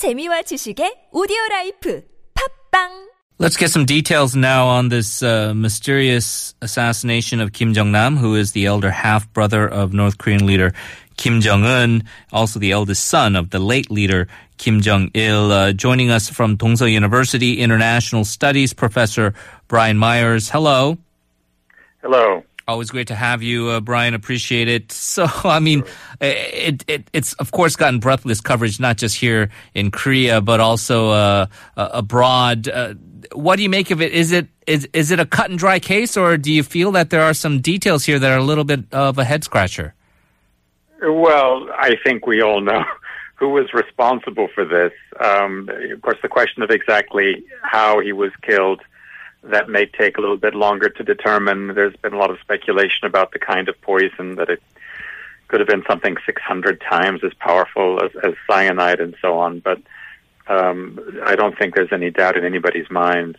재미와 지식의 오디오 라이프 팝빵 Let's get some details now on this uh, mysterious assassination of Kim Jong Nam, who is the elder half brother of North Korean leader Kim Jong Un, also the eldest son of the late leader Kim Jong Il. Uh, joining us from Dongseo University, international studies professor Brian Myers. Hello. Hello. Always great to have you, uh, Brian. Appreciate it. So, I mean, it, it, it's of course gotten breathless coverage, not just here in Korea, but also uh, uh, abroad. Uh, what do you make of it? Is it is is it a cut and dry case, or do you feel that there are some details here that are a little bit of a head scratcher? Well, I think we all know who was responsible for this. Um, of course, the question of exactly how he was killed that may take a little bit longer to determine. There's been a lot of speculation about the kind of poison that it could have been something 600 times as powerful as, as cyanide and so on. But um, I don't think there's any doubt in anybody's minds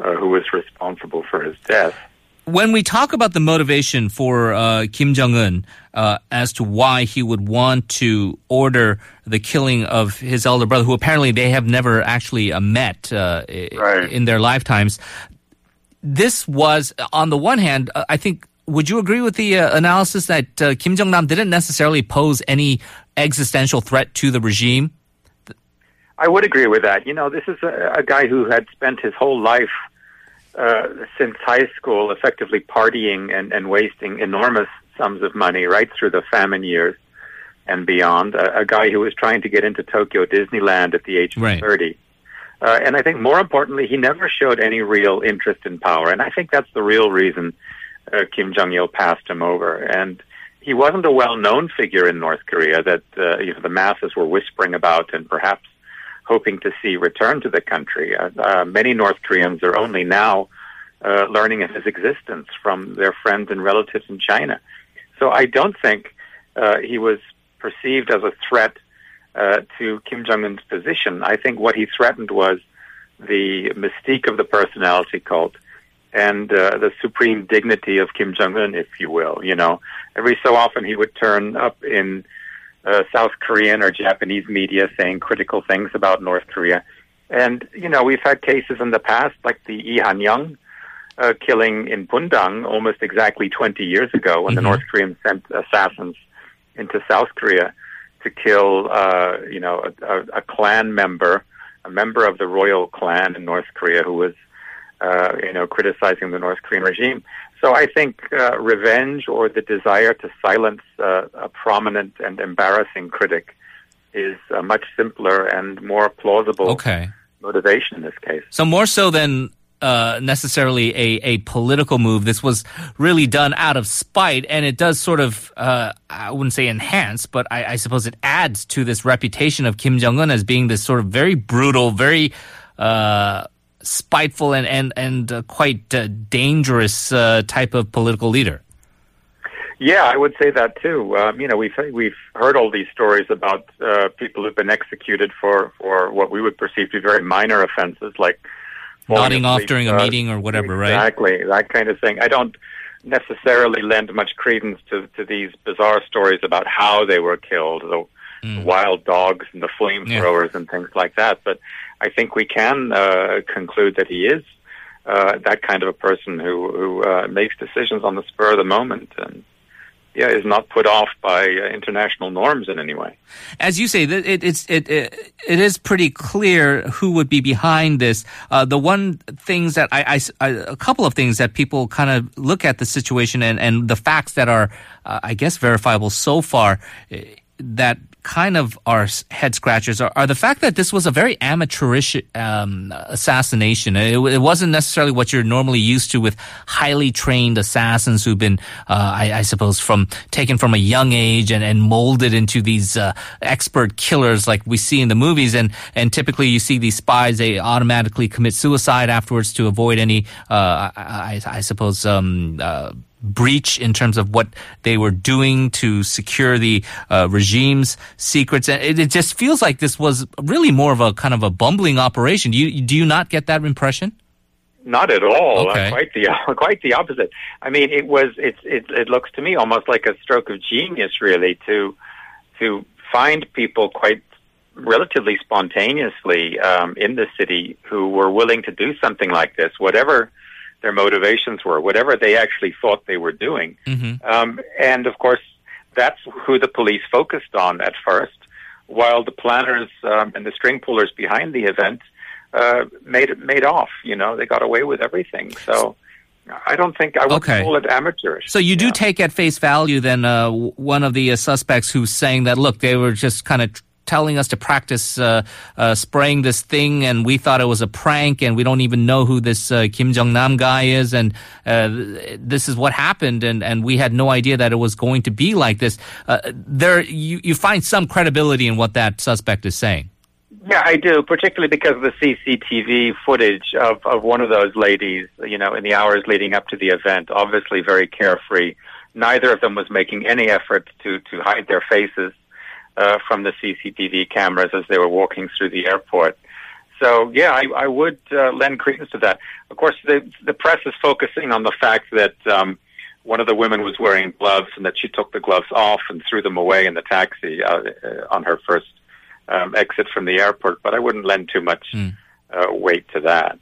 uh, who was responsible for his death. When we talk about the motivation for uh, Kim Jong Un uh, as to why he would want to order the killing of his elder brother, who apparently they have never actually uh, met uh, Right. in their lifetimes, this was, on the one hand, uh, I think. Would you agree with the uh, analysis that uh, Kim Jong Nam didn't necessarily pose any existential threat to the regime? I would agree with that. You know, this is a, a guy who had spent his whole life uh, since high school effectively partying and, and wasting enormous sums of money right through the famine years and beyond. A, a guy who was trying to get into Tokyo Disneyland at the age of Right. 30. Uh, and I think more importantly, he never showed any real interest in power. And I think that's the real reason uh, Kim Jong Il passed him over. And he wasn't a well-known figure in North Korea that uh, you know the masses were whispering about and perhaps hoping to see return to the country. Uh, uh, many North Koreans are only now uh, learning of his existence from their friends and relatives in China. So I don't think uh, he was perceived as a threat uh, to Kim Jong Un's position. I think what he threatened was the mystique of the personality cult and uh, the supreme dignity of Kim Jong Un, if you will. You know, every so often he would turn up in uh, South Korean or Japanese media saying critical things about North Korea. And, you know, we've had cases in the past like the Lee Han Young uh, killing in Pundang almost exactly 20 years ago when the Mhm. North Koreans sent assassins into South Korea to kill, uh, you know, a, a, a clan member, a member of the royal clan in North Korea who was, uh, you know, criticizing the North Korean regime. So I think uh, revenge or the desire to silence uh, a prominent and embarrassing critic is a much simpler and more plausible Okay. motivation in this case. So more so than uh, necessarily a, a political move, this was really done out of spite, and it does sort of uh, I wouldn't say enhance, but I, I suppose it adds to this reputation of Kim Jong Un as being this sort of very brutal, very uh, spiteful, and and and uh, quite uh, dangerous type of political leader. Yeah, I would say that too. Um, you know, we've we've heard all these stories about people who've been executed for for what we would perceive to be very minor offenses, like Nodding off during a uh, meeting or whatever, right? Exactly, that kind of thing. I don't necessarily lend much credence to to these bizarre stories about how they were killed, the Mm. wild dogs and the flamethrowers and things like that. But I think we can uh, conclude that he is. Uh, that kind of a person who who uh, makes decisions on the spur of the moment and yeah is not put off by uh, international norms in any way. as you say, it, it's it, it it is pretty clear who would be behind this. Uh, the one things that I, I I- a couple of things that people kind of look at the situation and and the facts that are, uh, I guess, verifiable so far. That kind of are head scratchers are, are the fact that this was a very amateurish um, assassination. It, it wasn't necessarily what you're normally used to with highly trained assassins who've been, uh, I, I suppose, from taken from a young age and, and molded into these uh, expert killers like we see in the movies. And and typically you see these spies they automatically commit suicide afterwards to avoid any, uh, I, I, I suppose. Um, uh, breach in terms of what they were doing to secure the uh, regime's secrets. And it, it just feels like this was really more of a kind of a bumbling operation. Do you, do you not get that impression? Not at all. Okay. Uh, quite the quite the opposite. I mean, it was it's it it looks to me almost like a stroke of genius, really, to to find people quite relatively spontaneously um, in the city who were willing to do something like this, whatever their motivations were, whatever they actually thought they were doing. Mm-hmm. Um, and of course, that's who the police focused on at first, while the planners um, and the string pullers behind the event uh, made it made off. You know, they got away with everything. So. I don't think I would Okay. call it amateurish. So you do Yeah. take at face value then uh, one of the uh, suspects who's saying that look they were just kind of telling us to practice uh, uh, spraying this thing and we thought it was a prank and we don't even know who this uh, Kim Jong Nam guy is and uh, this is what happened and, and we had no idea that it was going to be like this. Uh, there you, you find some credibility in what that suspect is saying. Yeah, I do, particularly because of the CCTV footage of, of one of those ladies, you know, in the hours leading up to the event, obviously very carefree. Neither of them was making any effort to, to hide their faces uh, from the CCTV cameras as they were walking through the airport. So, yeah, I, I would uh, lend credence to that. Of course, the, the press is focusing on the fact that um, one of the women was wearing gloves and that she took the gloves off and threw them away in the taxi uh, uh, on her first um, exit from the airport, but I wouldn't lend too much uh, weight to that.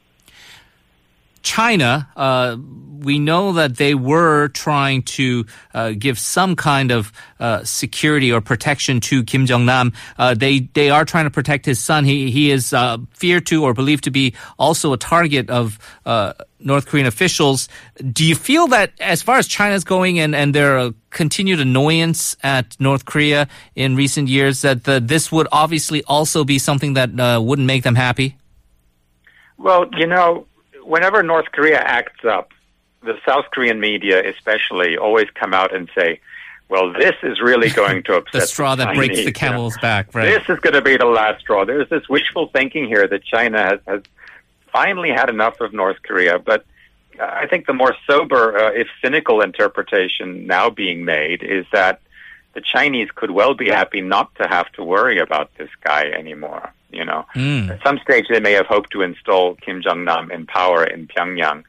China, uh, we know that they were trying to uh, give some kind of uh, security or protection to Kim Jong Nam. Uh, they they are trying to protect his son. He he is uh, feared to or believed to be also a target of uh, North Korean officials. Do you feel that as far as China's going and and their continued annoyance at North Korea in recent years, that the, this would obviously also be something that wouldn't make them happy? Well, you know, whenever North Korea acts up, the South Korean media, especially, always come out and say, "Well, this is really going to upset The straw that breaks Chinese," the you know. camel's back, right? This is going to be the last straw. There's this wishful thinking here that China has, has finally had enough of North Korea. But uh, I think the more sober, uh, if cynical interpretation now being made is that the Chinese could well be happy not to have to worry about this guy anymore. You know, Mm. at some stage they may have hoped to install Kim Jong Nam in power in Pyongyang,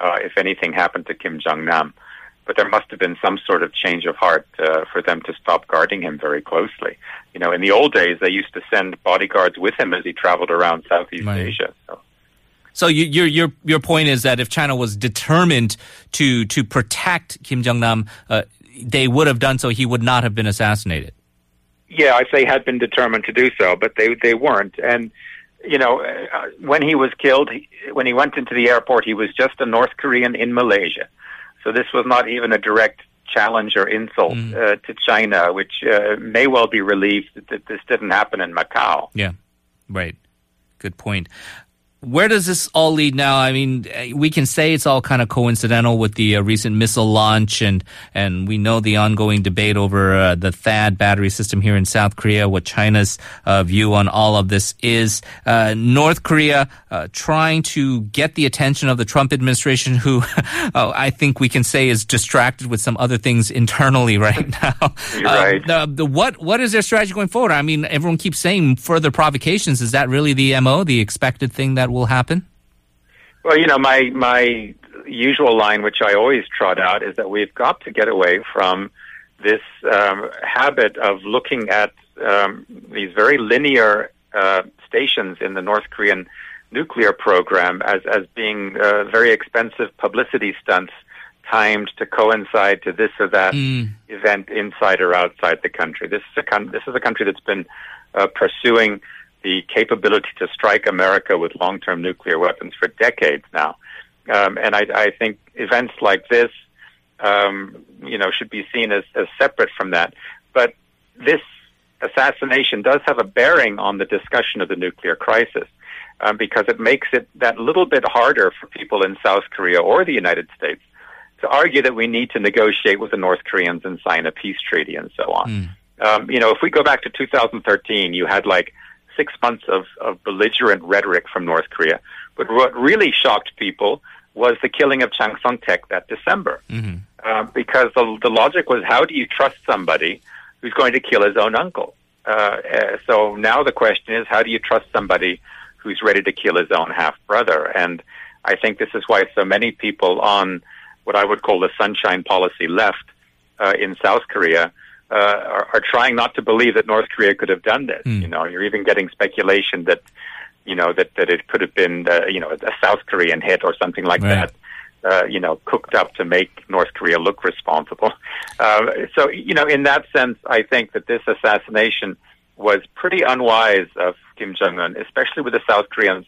uh, if anything happened to Kim Jong Nam. But there must have been some sort of change of heart uh, for them to stop guarding him very closely. You know, in the old days, they used to send bodyguards with him as he traveled around Southeast Right. Asia. So. So you, your your your point is that if China was determined to to protect Kim Jong Nam, uh, they would have done so. He would not have been assassinated. Yeah, if they had been determined to do so, but they they weren't. And you know, uh, when he was killed, he, when he went into the airport, he was just a North Korean in Malaysia. So this was not even a direct challenge or insult uh, to China, which uh, may well be relieved that, that this didn't happen in Macau. Yeah, right. Good point. Where does this all lead now? I mean, we can say it's all kind of coincidental with the uh, recent missile launch, and and we know the ongoing debate over uh, the THAAD battery system here in South Korea. What China's uh, view on all of this is uh, North Korea uh, trying to get the attention of the Trump administration, who uh, I think we can say is distracted with some other things internally right now. Uh, right. the, the what what is their strategy going forward? I mean, everyone keeps saying further provocations. Is that really the mo, the expected thing that will happen? Well, you know, my my usual line, which I always trot out, is that we've got to get away from this um, habit of looking at um, these very linear uh, stations in the North Korean nuclear program as as being uh, very expensive publicity stunts timed to coincide to this or that Mm. event inside or outside the country. This is a con- this is a country that's been uh, pursuing the capability to strike America with long-term nuclear weapons for decades now, um, and I, I think events like this, um, you know, should be seen as, as separate from that. But this assassination does have a bearing on the discussion of the nuclear crisis. Um, because it makes it that little bit harder for people in South Korea or the United States to argue that we need to negotiate with the North Koreans and sign a peace treaty and so on. Um, you know, if we go back to 2013, you had like six months of, of belligerent rhetoric from North Korea. But what really shocked people was the killing of Chang Sung-tek that December. Uh, because the, the logic was, how do you trust somebody who's going to kill his own uncle? Uh, uh, so now the question is, how do you trust somebody who's ready to kill his own half brother? And I think this is why so many people on what I would call the sunshine policy left uh, in South Korea uh, are, are trying not to believe that North Korea could have done this. Mm. You know, you're even getting speculation that, you know, that, that it could have been, uh, you know, a South Korean hit or something like Right. that. Uh, you know, cooked up to make North Korea look responsible. Uh, so, you know, in that sense, I think that this assassination was pretty unwise of Kim Jong Un, especially with the South Koreans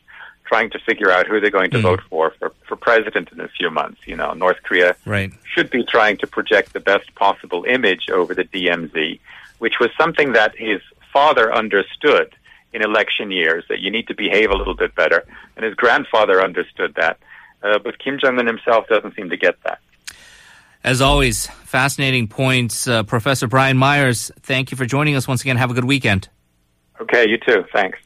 trying to figure out who they're going to Mm. vote for, for for president in a few months. You know, North Korea Right. should be trying to project the best possible image over the DMZ, which was something that his father understood in election years that you need to behave a little bit better, and his grandfather understood that. Uh, but Kim Jong Un himself doesn't seem to get that. As always, fascinating points. Uh, Professor Brian Myers, thank you for joining us once again. Have a good weekend. Okay, you too. Thanks.